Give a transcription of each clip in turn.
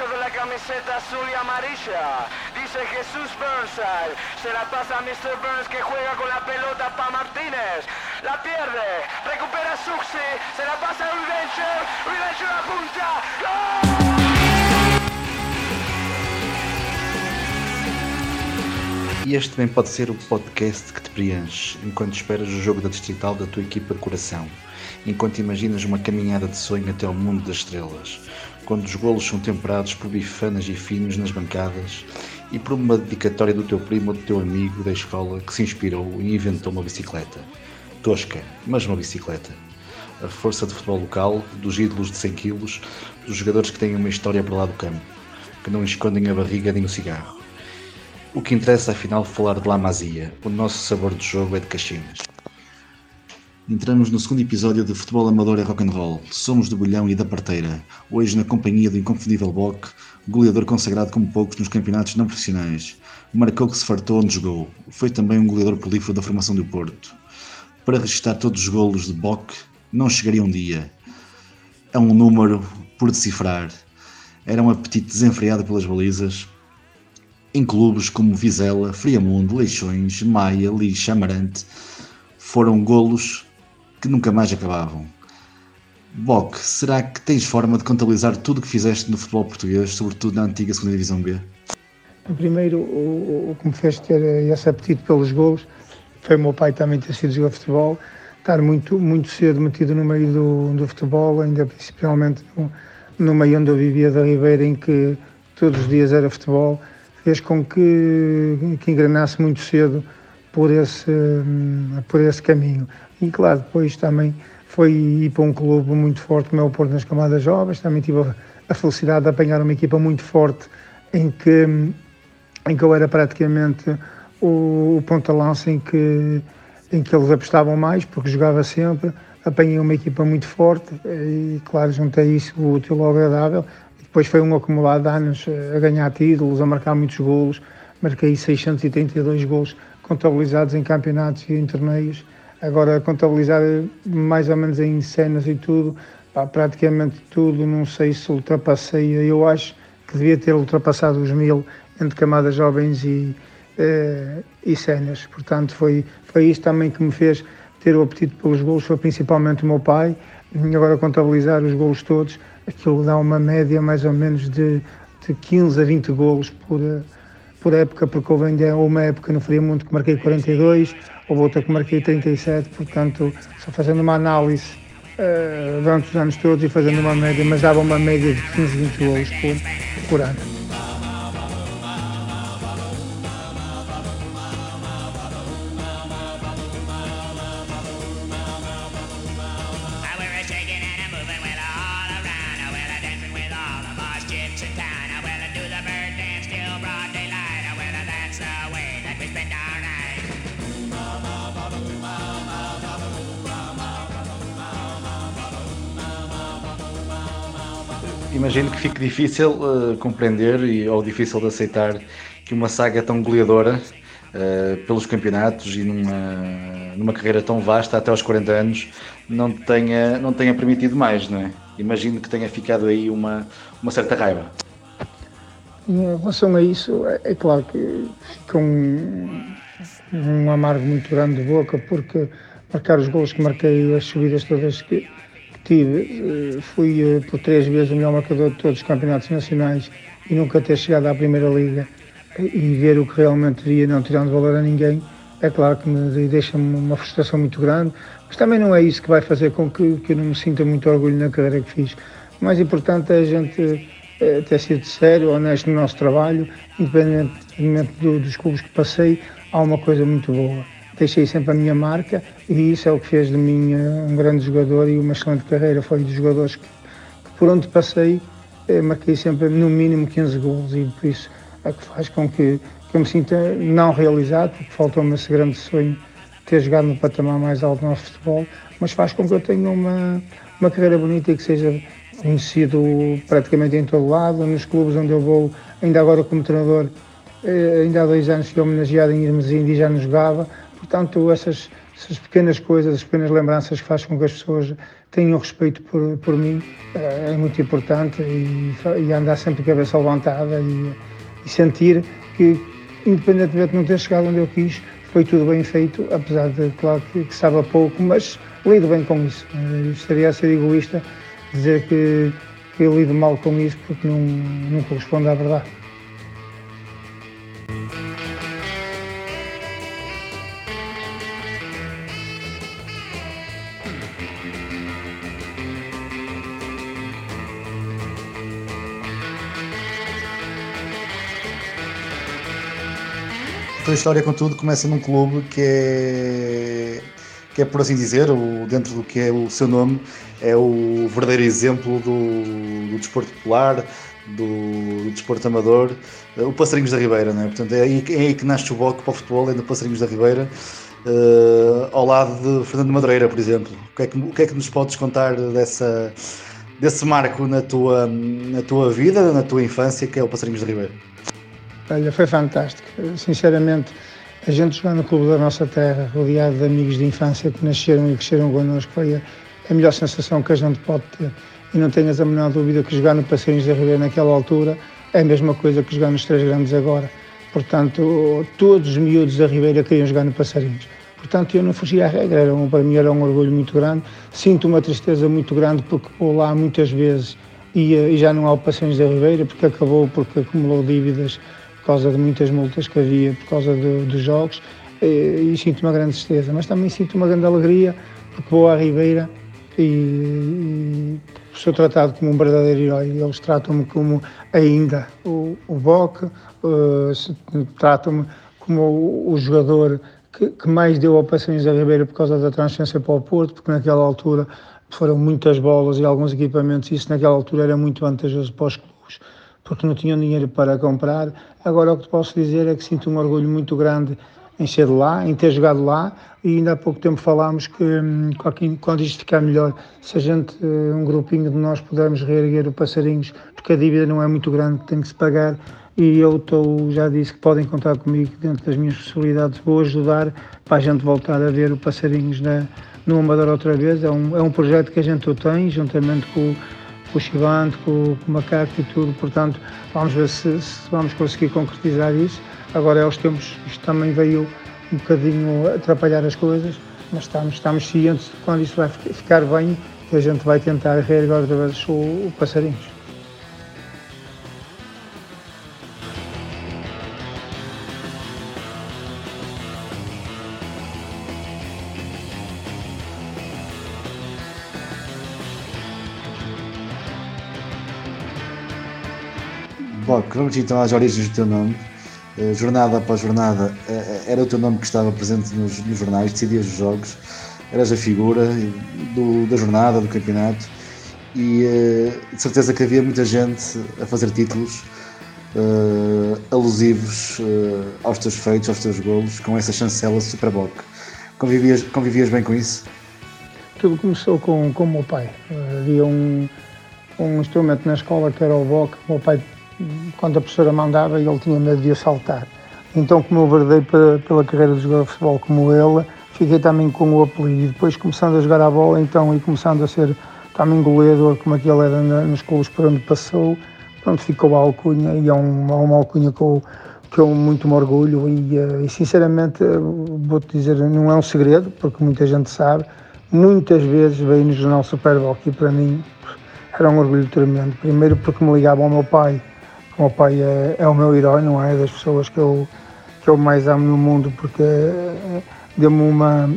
muchacho de la camiseta azul y amarilla. Dice Jesús Burnside. Se la pasa a Mr. Burns que juega con la pelota para Martínez. La pierde. Recupera Suxi. Se la pasa a Reventure. Reventure apunta. ¡Gol! E este também pode ser o podcast que te preenche enquanto esperas o jogo da distrital da tua equipa de coração, enquanto imaginas uma caminhada de sonho até ao mundo das estrelas, quando os golos são temperados por bifanas e finos nas bancadas e por uma dedicatória do teu primo ou do teu amigo da escola que se inspirou e inventou uma bicicleta. Tosca, mas uma bicicleta. A força de futebol local, dos ídolos de 100 kg, dos jogadores que têm uma história para lá do campo, que não escondem a barriga nem o cigarro o que interessa afinal falar de La Masia, o nosso sabor de jogo é de Caxinas. Entramos no segundo episódio de Futebol Amador e Rock and Roll. Somos do Bolhão e da Parteira. Hoje na companhia do inconfundível Bock, goleador consagrado como poucos nos campeonatos não profissionais. Marcou que se fartou onde jogou. Foi também um goleador prolífero da formação do Porto. Para registrar todos os golos de Bock, não chegaria um dia. É um número por decifrar. Era um apetite desenfreado pelas balizas, em clubes como Vizela, Friamundo, Leixões, Maia, Lixa, Amarante, foram golos que nunca mais acabavam. Boc, será que tens forma de contabilizar tudo o que fizeste no futebol português, sobretudo na antiga 2 Divisão B? Primeiro, o, o que me fez ter esse apetite pelos golos foi o meu pai também ter sido jogador de futebol, estar muito, muito cedo metido no meio do, do futebol, ainda principalmente no, no meio onde eu vivia da Ribeira, em que todos os dias era futebol fez com que, que engranasse muito cedo por esse, por esse caminho. E claro, depois também foi ir para um clube muito forte como é o Porto nas camadas jovens, também tive a, felicidade de apanhar uma equipa muito forte em que, em que eu era praticamente o, o ponta-lança em que, em que eles apostavam mais, porque jogava sempre, apanhei uma equipa muito forte e claro, juntei isso o útil ao agradável depois foi um acumulado de anos eh, a ganhar títulos, a marcar muitos golos. Marquei 632 golos contabilizados em campeonatos e em torneios. Agora, contabilizar mais ou menos em cenas e tudo, pá, praticamente tudo, não sei se ultrapassei. Eu acho que devia ter ultrapassado os mil entre camadas jovens e, eh, e cenas. Portanto, foi, foi isso também que me fez ter o apetite pelos golos, foi principalmente o meu pai. Agora, contabilizar os golos todos aquilo dá uma média mais ou menos de, de 15 a 20 golos por, por época, porque houve ainda uma época no Friamundo que marquei 42, houve outra que marquei 37, portanto, só fazendo uma análise uh, durante os anos todos e fazendo uma média, mas dava uma média de 15 a 20 golos por, por ano. Imagino que fique difícil uh, compreender e, ou difícil de aceitar que uma saga tão goleadora uh, pelos campeonatos e numa, numa carreira tão vasta até aos 40 anos não tenha, não tenha permitido mais, não é? Imagino que tenha ficado aí uma, uma certa raiva. Em relação a isso, é, é claro que fica um, um amargo muito grande de boca, porque marcar os gols que marquei, as subidas todas que, tive, eh, fui eh, por três vezes o melhor marcador de todos os campeonatos nacionais e nunca ter chegado à Primeira Liga e ver o que realmente teria, não tirando valor a ninguém, é claro que me deixa-me uma frustração muito grande, mas também não é isso que vai fazer com que, que eu não me sinta muito orgulho na carreira que fiz. O mais importante é a gente é, ter sido sério, honesto no nosso trabalho, independentemente do, dos clubes que passei, há uma coisa muito boa deixei sempre a minha marca e isso é o que fez de mim eh, um grande jogador e uma excelente carreira. Foi dos jogadores que, que por onde passei eh, marquei sempre no mínimo 15 gols e por isso é que faz com que, que eu me sinta não realizado, porque faltou-me esse grande sonho ter jogado no patamar mais alto do nosso futebol, mas faz com que eu tenha uma, uma carreira bonita e que seja conhecido praticamente em todo lado, nos clubes onde eu vou, ainda agora como treinador, eh, ainda há dois anos fui homenageado em Irmesinde e já não jogava, Portanto, essas, essas pequenas coisas, as pequenas lembranças que fazem com que as pessoas tenham respeito por, por mim é, é muito importante e, e, andar sempre cabeça levantada e, e, sentir que, independentemente de não ter chegado onde eu quis, foi tudo bem feito, apesar de, claro, que, que sabe pouco, mas lido bem com isso. Eu estaria a ser egoísta dizer que, que eu lido mal com isso porque não, não corresponde à verdade. tua história, contudo, começa num clube que é, que é por assim dizer, o, dentro do que é o seu nome, é o verdadeiro exemplo do, do desporto popular, do, do, desporto amador, o Passarinhos da Ribeira, não é? Portanto, é aí, é aí que nasce o bloco para o futebol, é no Passarinhos da Ribeira, uh, ao lado de Fernando Madureira, por exemplo. O que, é que, o que é que nos podes contar dessa, desse marco na tua, na tua vida, na tua infância, que é o Passarinhos da Ribeira? Olha, foi fantástico. Sinceramente, a gente jogar no clube da nossa terra, rodeado de amigos de infância que nasceram e cresceram connosco, foi a melhor sensação que a gente pode ter. E não tenhas a menor dúvida que jogar no Passarinhos da Ribeira naquela altura é a mesma coisa que jogar nos Três Grandes agora. Portanto, todos os miúdos da Ribeira queriam jogar no Passarinhos. Portanto, eu não fugia à regra, era um, para mim era um orgulho muito grande. Sinto uma tristeza muito grande porque vou lá muitas vezes e, e já não há o Passarinhos da Ribeira porque acabou, porque acumulou dívidas causa de muitas multas que havia por causa dos jogos e, e, sinto uma grande tristeza, mas também sinto uma grande alegria porque vou à Ribeira e, e sou tratado como um verdadeiro herói. Eles tratam-me como ainda o, o Boc, uh, tratam-me como o, o jogador que, que, mais deu ao Passarinhos da Ribeira por causa da transferência para o Porto, porque naquela altura foram muitas bolas e alguns equipamentos, e isso naquela altura era muito vantajoso para os porque não tinham dinheiro para comprar. Agora o que te posso dizer é que sinto um orgulho muito grande em ser de lá, em ter jogado lá, e ainda há pouco tempo falámos que hum, quando isto ficar melhor, se a gente, eh, um grupinho de nós, pudermos reerguer o Passarinhos, porque a dívida não é muito grande, tem que se pagar, e eu estou, já disse que podem contar comigo dentro das minhas possibilidades, vou ajudar para a gente voltar a ver o Passarinhos na, no Amador outra vez. É um, é um projeto que a gente tem, juntamente com com o Chivante, com, o Macaco e tudo, portanto vamos ver se, se, vamos conseguir concretizar isso. Agora é os tempos, isto também veio um bocadinho atrapalhar as coisas, mas estamos, estamos cientes de quando isso vai ficar bem, que a gente vai tentar reerguer outra vez o, o Passarinhos. Bom, vamos então às origens do teu nome. Uh, jornada após jornada uh, era o teu nome que estava presente nos, nos jornais, decidias os jogos, eras a figura do, da jornada, do campeonato e uh, de certeza que havia muita gente a fazer títulos alusivos aos teus feitos, aos teus golos, com essa chancela Superboc. Convivias, convivias bem com isso? Tudo começou com, com o meu pai. Havia um, um instrumento na escola que era o boc, o meu pai quando a professora mandava, ele tinha medo de assaltar. Então, como eu verdei pela carreira de jogador de futebol como ele, fiquei também com o apelido. E depois, começando a jogar a bola, então, e começando a ser também goleador, como aquele era nos clubes por onde passou, pronto, ficou a alcunha, e é, um, é uma alcunha que eu, que eu muito me orgulho. E, eh, e sinceramente, vou-te dizer, não é um segredo, porque muita gente sabe, muitas vezes veio no jornal Super Bowl, e para mim era um orgulho tremendo. Primeiro porque me ligava ao meu pai o meu pai é, é, o meu herói, não é? Das pessoas que eu, que eu mais amo no mundo, porque eh, deu-me uma.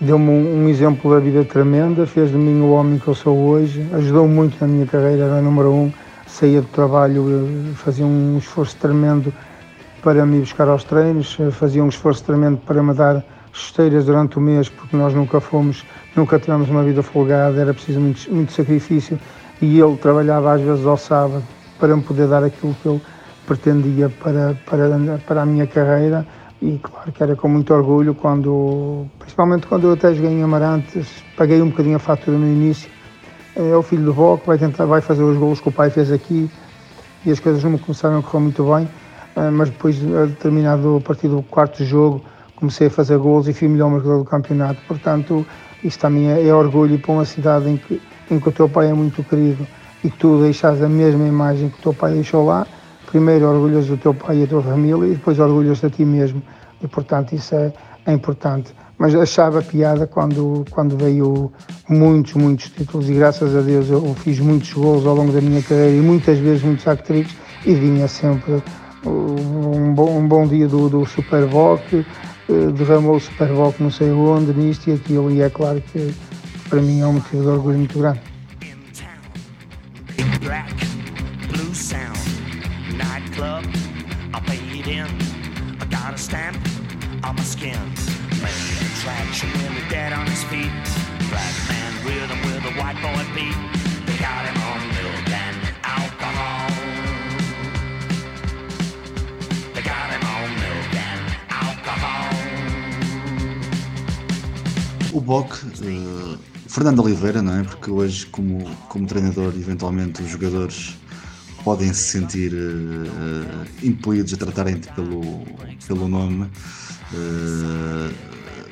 Deu-me um, exemplo da vida tremenda, fez de mim o homem que eu sou hoje, ajudou muito na minha carreira, era número um, saía do trabalho, fazia um esforço tremendo para me buscar aos treinos, fazia um esforço tremendo para me dar chuteiras durante o mês, porque nós nunca fomos, nunca tivemos uma vida folgada, era preciso muito, muito sacrifício, e ele trabalhava às vezes ao sábado, para me poder dar aquilo que eu pretendia para, para, para a minha carreira. E claro que era com muito orgulho quando, principalmente quando eu até joguei em Amarantes, paguei um bocadinho a fatura no início, é o filho do Vó que vai tentar, vai fazer os gols que o pai fez aqui e as coisas não me começaram a correr muito bem, eh, mas depois, a determinado, a partir do quarto jogo, comecei a fazer gols e fui melhor marcador do campeonato, portanto isso também é, é orgulho para uma cidade em que, em que o teu pai é muito querido e que tu deixas a mesma imagem que o teu pai deixou lá, primeiro orgulhas do teu pai e da tua família e depois orgulhas de ti mesmo. E portanto isso é, é importante. Mas achava piada quando, quando veio muitos, muitos títulos e graças a Deus eu fiz muitos gols ao longo da minha carreira e muitas vezes muitos actritos e vinha sempre um bom, um bom dia do, do Superboc, eh, derramou o Superboc não sei onde, nisto e aquilo, e é claro que para mim é um motivo de orgulho muito grande. In, I got a stamp on my skin. Man, dead on his feet. Black man rhythm with a white boy beat. They got him on milk and alcohol. They got him on milk and alcohol. O Bock uh, Fernando Oliveira, não é? Porque hoje, como, como treinador, eventualmente os jogadores podem se sentir uh, impelidos a tratarem-te pelo, pelo nome uh,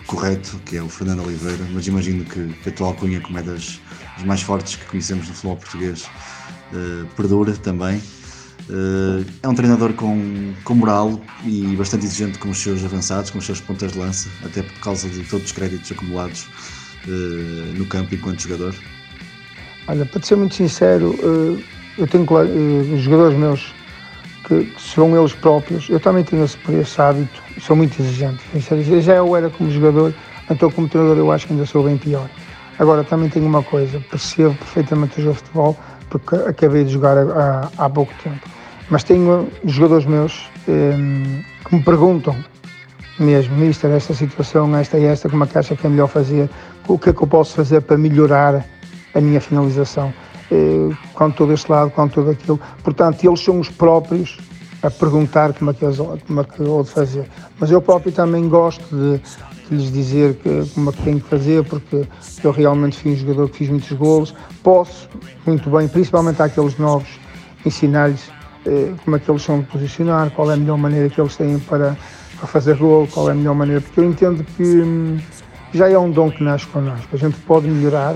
correto, que é o Fernando Oliveira, mas imagino que, que a tua alcunha, como é das, das, mais fortes que conhecemos no futebol português, uh, perdura também. É um treinador com, com moral e bastante exigente com os seus avançados, com os seus pontas de lança, até por causa de todos os créditos acumulados no campo enquanto jogador? Olha, para ser muito sincero, eu tenho uh, jogadores meus que, que, são eles próprios, eu também tenho esse, esse hábito, sou muito exigente. Já eu era como jogador, então como treinador eu acho que ainda sou bem pior. Agora também tenho uma coisa, percebo perfeitamente o jogo de futebol, porque acabei de jogar há, há pouco tempo. Mas tenho jogadores meus um, que me perguntam mesmo, mister, esta situação, esta e esta, como é que acha que é melhor fazer? O que é que eu posso fazer para melhorar a minha finalização? Eh, quanto todo este lado, quanto todo aquilo. Portanto, eles são os próprios a perguntar como é que, eles, como é que eu de fazer. Mas eu próprio também gosto de, de lhes dizer que, como é que tenho que fazer, porque eu realmente fui um jogador que fiz muitos golos. Posso, muito bem, principalmente àqueles novos, ensinar-lhes eh, como é que eles são de posicionar, qual é a melhor maneira que eles têm para a fazer gol, qual é a melhor maneira, porque eu entendo que hum, já é um dom que nasce connosco. A gente pode melhorar,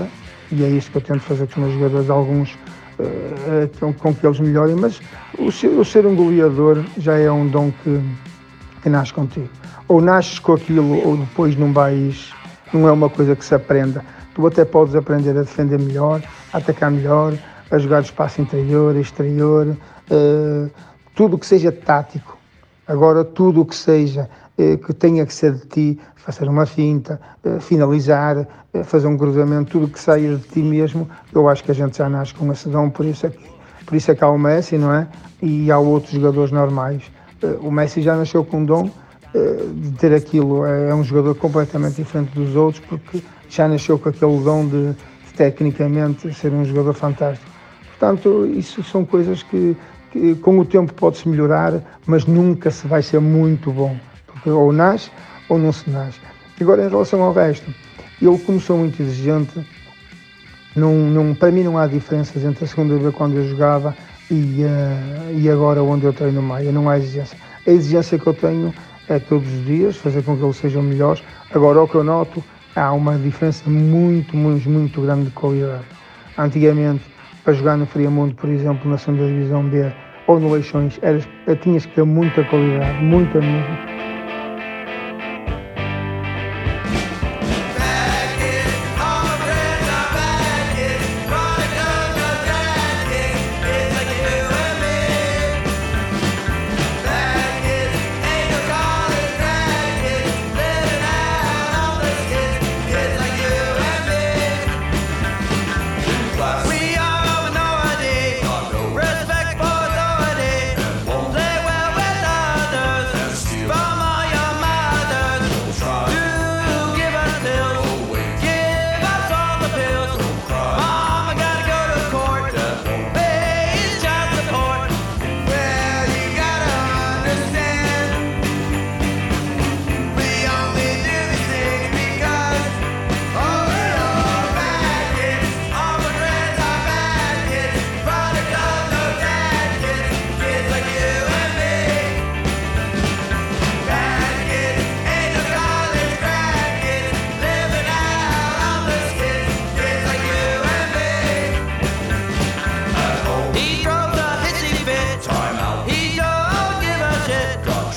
e é isso que eu tento fazer com os meus jogadores, alguns uh, com que eles melhorem, mas o ser, o ser, um goleador já é um dom que, que nasce contigo. Ou nasces com aquilo, ou depois não vais, não é uma coisa que se aprenda. Tu até podes aprender a defender melhor, a atacar melhor, a jogar espaço interior, exterior, uh, tudo que seja tático Agora, tudo o que seja que tenha que ser de ti, fazer uma finta, eh, finalizar, eh, fazer um cruzamento, tudo que saia de ti mesmo, eu acho que a gente já nasce com esse dom, por isso é que, por isso é que há o Messi, não é? E há outros jogadores normais. O Messi já nasceu com um dom de ter aquilo, é, é um jogador completamente diferente dos outros, porque já nasceu com aquele dom de, de tecnicamente ser um jogador fantástico. Portanto, isso são coisas que que com o tempo pode-se melhorar, mas nunca se vai ser muito bom, ou nasce ou não se nasce. Agora, em relação ao resto, eu, como sou muito exigente, não, não, para mim não há diferenças entre a segunda vez quando eu jogava e, uh, e agora onde eu treino mais, não há exigência. A exigência que eu tenho é todos os dias, fazer com que eles sejam melhores. Agora, o que eu noto, há uma diferença muito, muito, muito grande de qualidade. Antigamente, para jogar no Friamundo, por exemplo, na segunda divisão B ou no Leixões, eras, tinhas que ter muita qualidade, muita mesmo.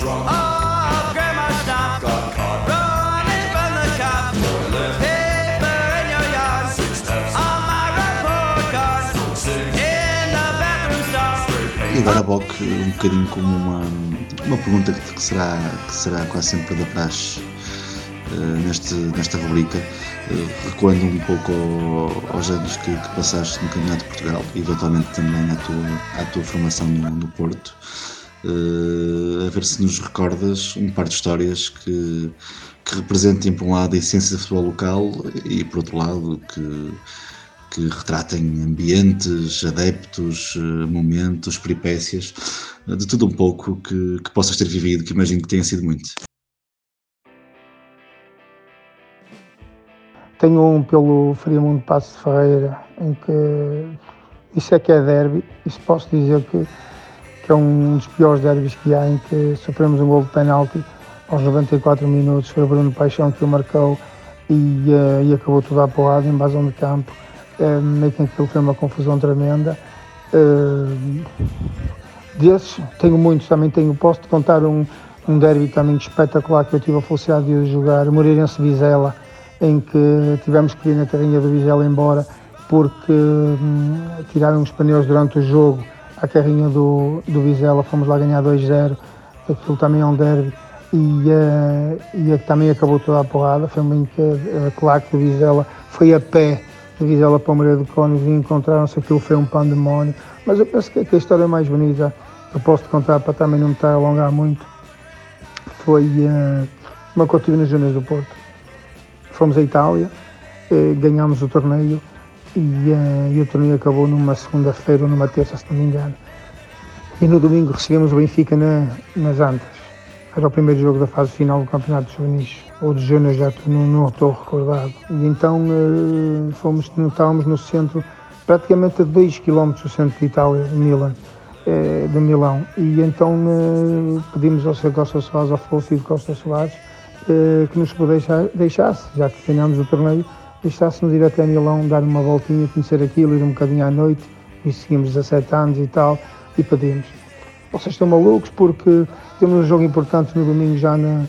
drunk. Oh, Grandma got caught running from the paper in your yard. Six steps. On my report card. In the bathroom stall. E agora, Boc, um bocadinho como uma, uma pergunta que, que, será, que será quase sempre da praxe uh, neste, nesta rubrica, uh, recuando um pouco ao, aos anos que, que passaste no Campeonato de Portugal e eventualmente também à tua, à tua formação no, no Porto uh, a ver se nos recordas um par de histórias que, que representem, por um lado, a essência do futebol local e, por outro lado, que que retratem ambientes, adeptos, eh, momentos, peripécias, eh, de tudo um pouco que, que possas ter vivido, que imagino que tenha sido muito. Tenho um pelo Friamundo Passo de Ferreira, em que isso é que é derby, isso posso dizer que, que é um dos piores derbys que há, em que sofremos um gol de penalti aos 94 minutos, foi Bruno Paixão que o marcou e, uh, e acabou tudo a porrada base de campo. É, meio que aquilo foi uma confusão tremenda. Uh, desses, tenho muitos, também tenho, posso te contar um, um derby também espetacular que eu tive a felicidade de jogar, Moreirense Vizela, em que tivemos que ir na carrinha do Vizela embora porque hum, tiraram os pneus durante o jogo à carrinha do, do Vizela, fomos lá ganhar 2-0, aquilo também é um derby e, uh, e também acabou toda a porrada, foi bem que uh, claro que o Vizela foi a pé de Vizela para o Moreira de Cónigos e encontraram-se, aquilo foi um pandemónio. Mas eu penso que, a história mais bonita, eu posso te contar para também não me estar a alongar muito, foi uh, uma que eu tive nas Júnias do Porto. Fomos à Itália, uh, ganhámos o torneio e, uh, e, o torneio acabou numa segunda-feira ou numa terça, se não me engano. E no domingo recebemos o Benfica na, nas Antas. Era o primeiro jogo da fase final do Campeonato de Juvenis, ou de Júnior, já não, não estou recordado. E então uh, fomos, estávamos no centro, praticamente a 2 km do centro de Itália, de uh, de Milão. E então uh, pedimos ao Sr. Costa Soares, ao falecido Costa Soares, que nos deixasse, já que ganhámos o torneio, deixasse-nos ir até Milão, dar uma voltinha, conhecer aquilo, ir um bocadinho à noite, e seguimos 17 anos e tal, e pedimos. Vocês estão malucos porque temos um jogo importante no domingo já na,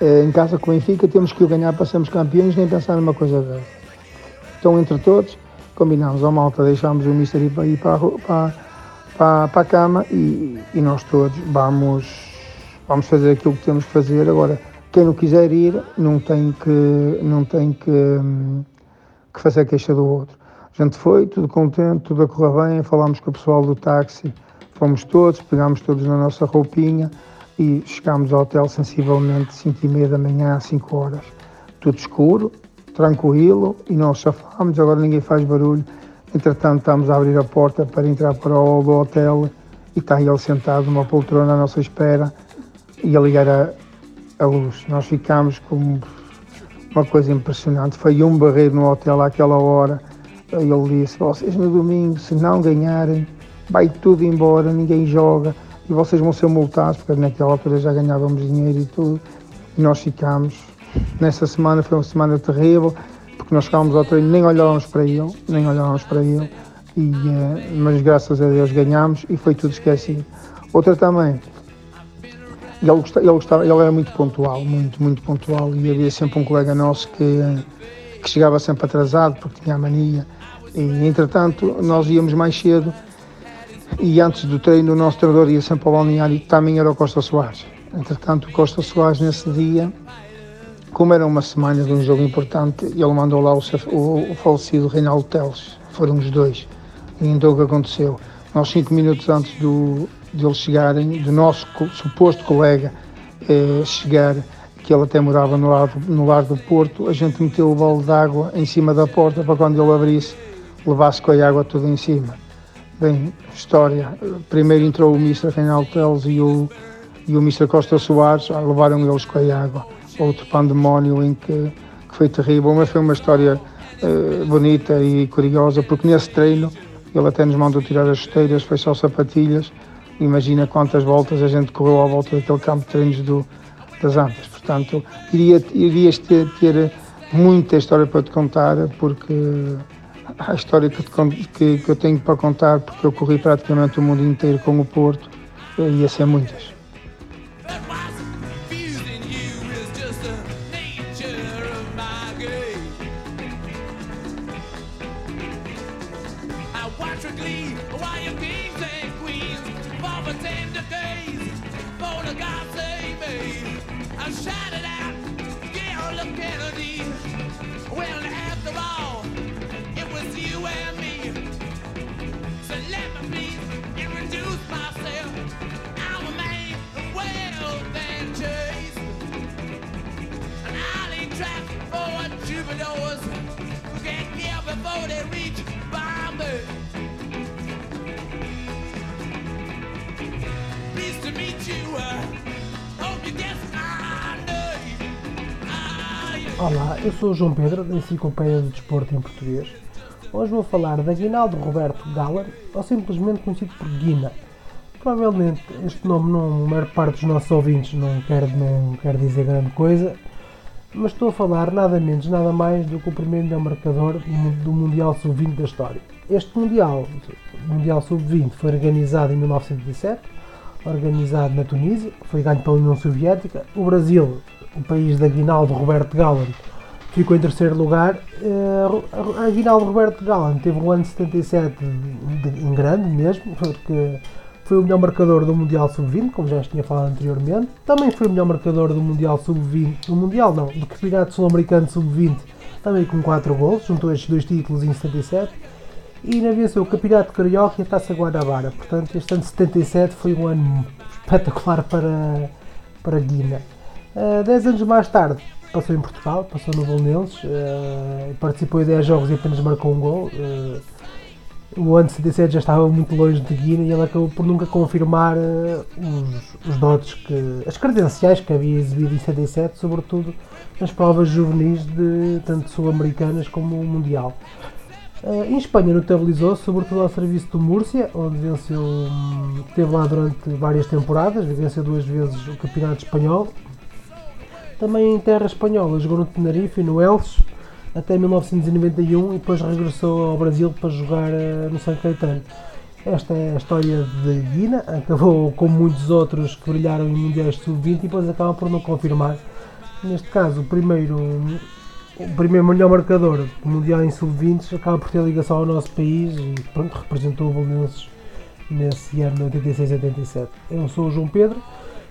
eh, em casa com o Benfica, temos que o ganhar para sermos campeões, nem pensar numa coisa dessa. Então, entre todos, combinámos, ao malta, deixámos o Mister ir para, ir para, para, para, para a cama e, e, nós todos vamos, vamos fazer aquilo que temos que fazer. Agora, quem não quiser ir, não tem que, não tem que, que fazer queixa do outro. A gente foi, tudo contente, tudo a correr bem, falámos com o pessoal do táxi Fomos todos, pegámos todos na nossa roupinha e chegámos ao hotel sensivelmente 5 e meia da manhã, às 5 horas. Tudo escuro, tranquilo e nós chafámos, agora ninguém faz barulho. Entretanto, estamos a abrir a porta para entrar para o hotel e está ele sentado numa poltrona à nossa espera e a ligar a, a luz. Nós ficámos com uma coisa impressionante. Foi um barreiro no hotel àquela hora. Ele disse: Vocês no domingo, se não ganharem, vai tudo embora, ninguém joga e vocês vão ser multados, porque naquela altura já ganhávamos dinheiro e tudo. E nós ficámos. Nessa semana foi uma semana terrível, porque nós ficámos ao treino, nem olhávamos para ele, nem olhávamos para ele. E, eh, mas graças a Deus ganhámos e foi tudo esquecido. Outra também, ele, ele, gostava, ele era muito pontual, muito, muito pontual, e havia sempre um colega nosso que, que chegava sempre atrasado porque tinha a mania. E entretanto, nós íamos mais cedo e antes do treino o nosso treinador ia sempre ao balneário e também era o Costa Soares. Entretanto, o Costa Soares nesse dia, como era uma semana de um jogo importante, ele mandou lá o, o, o falecido Reinaldo Teles, foram os dois. E então o que aconteceu? Nós cinco minutos antes do, de eles chegarem, do nosso suposto colega eh, chegar, que ele até morava no lar, no lar do Porto, a gente meteu o bolo de água em cima da porta para quando ele abrisse, levasse com a água tudo em cima. Bem, história. Primeiro entrou o Mr. Reinaldo Teles e o, e o Mr. Costa Soares, ah, levaram eles com a água. Outro pandemónio em que, que foi terrível, mas foi uma história uh, bonita e curiosa, porque nesse treino ele até nos mandou tirar as chuteiras, foi só sapatilhas. Imagina quantas voltas a gente correu à volta daquele campo de treinos do, das Antas. Portanto, iria, irias ter, ter muita história para te contar, porque a história que, que, que, eu tenho para contar, porque eu corri praticamente o mundo inteiro com o Porto, ia ser muitas. Your kings and queens for tender days. For the God save me, I shouted out, Gail Kennedy. Well, after all, it was you and me. So let me please introduce myself. I'm a man of wealth and chase. And I'll eat traps for troubadours who get here before they reach Olá, eu sou o João Pedro, da Enciclopédia do Desporto em Português. Hoje vou falar da Guinaldo Roberto Galler, ou simplesmente conhecido por Guina. Provavelmente este nome, não, a maior parte dos nossos ouvintes não quer, não quer dizer grande coisa, mas estou a falar nada menos, nada mais do que o primeiro melhor marcador do Mundial Sub-20 da história. Este Mundial, Mundial Sub-20, foi organizado em 1977, organizado na Tunísia, foi ganho pela União Soviética. O Brasil, o país da Guinaldo Roberto Galland, ficou em terceiro lugar. Eh, A Guinaldo Roberto Galland teve um ano 77 de- em grande mesmo, porque foi o melhor marcador do Mundial Sub-20, como já tinha falado anteriormente. Também foi o melhor marcador do Mundial Sub-20, do Mundial não, do Campeonato Sul-Americano Sub-20, também com 4 gols, juntou estes dois títulos em 77. E ainda venceu o Campeonato Carioca e a Taça Guanabara. Portanto, este ano de 77 foi um ano espetacular para, para Guina. Uh, dez anos mais tarde passou em Portugal, passou no Bolonenses, uh, participou em 10 jogos e apenas marcou um gol. Uh, o ano de 77 já estava muito longe de Guina e ele acabou por nunca confirmar uh, os, os dotes, que, as credenciais que havia exibido em 77, sobretudo nas provas juvenis de tanto sul-americanas como mundial. Em Espanha notabilizou sobretudo ao serviço do Múrcia, onde venceu, hum, lá durante várias temporadas, venceu duas vezes o Campeonato Espanhol. Também em terra espanhola, jogou no Tenerife e no Elche até 1991 e depois regressou ao Brasil para jogar uh, no São Caetano. Esta é a história de Guina, acabou como muitos outros que brilharam em Mundiais Sub-20 e depois acabam por não confirmar. Neste caso, o primeiro o primeiro melhor marcador do Mundial em Sub-20 acaba por ter ligação ao nosso país e pronto, representou o Bolonenses nesse ano de 86 e 87. Eu sou o João Pedro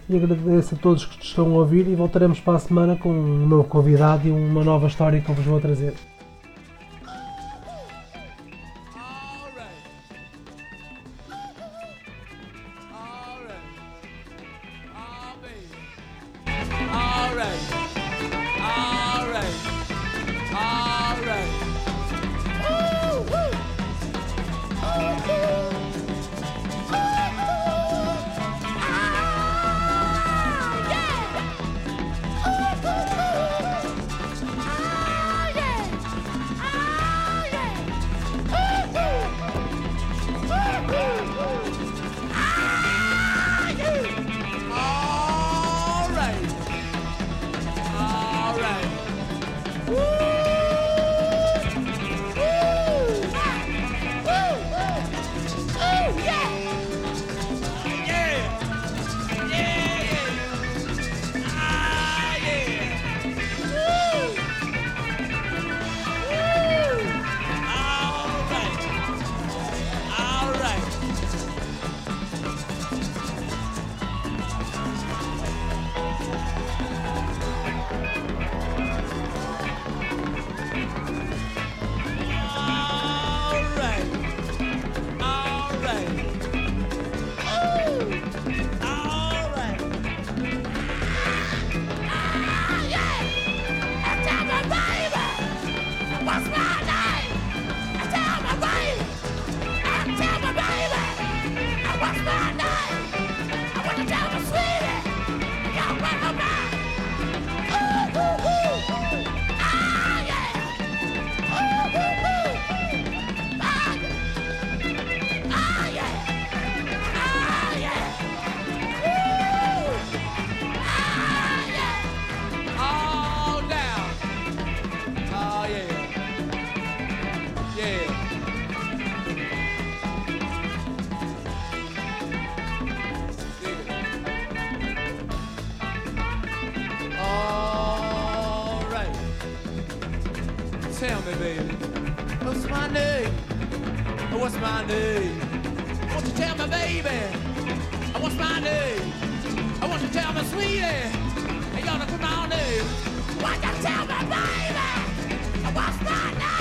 e agradeço a todos que estão a ouvir e voltaremos para a semana com um novo convidado e uma nova história que eu vos vou trazer. tell me, baby, what's my name? What's my name? Won't you tell me, baby, what's my name? I want you to tell me, sweetie, you ought to put my name? Won't you tell me, baby, what's my name?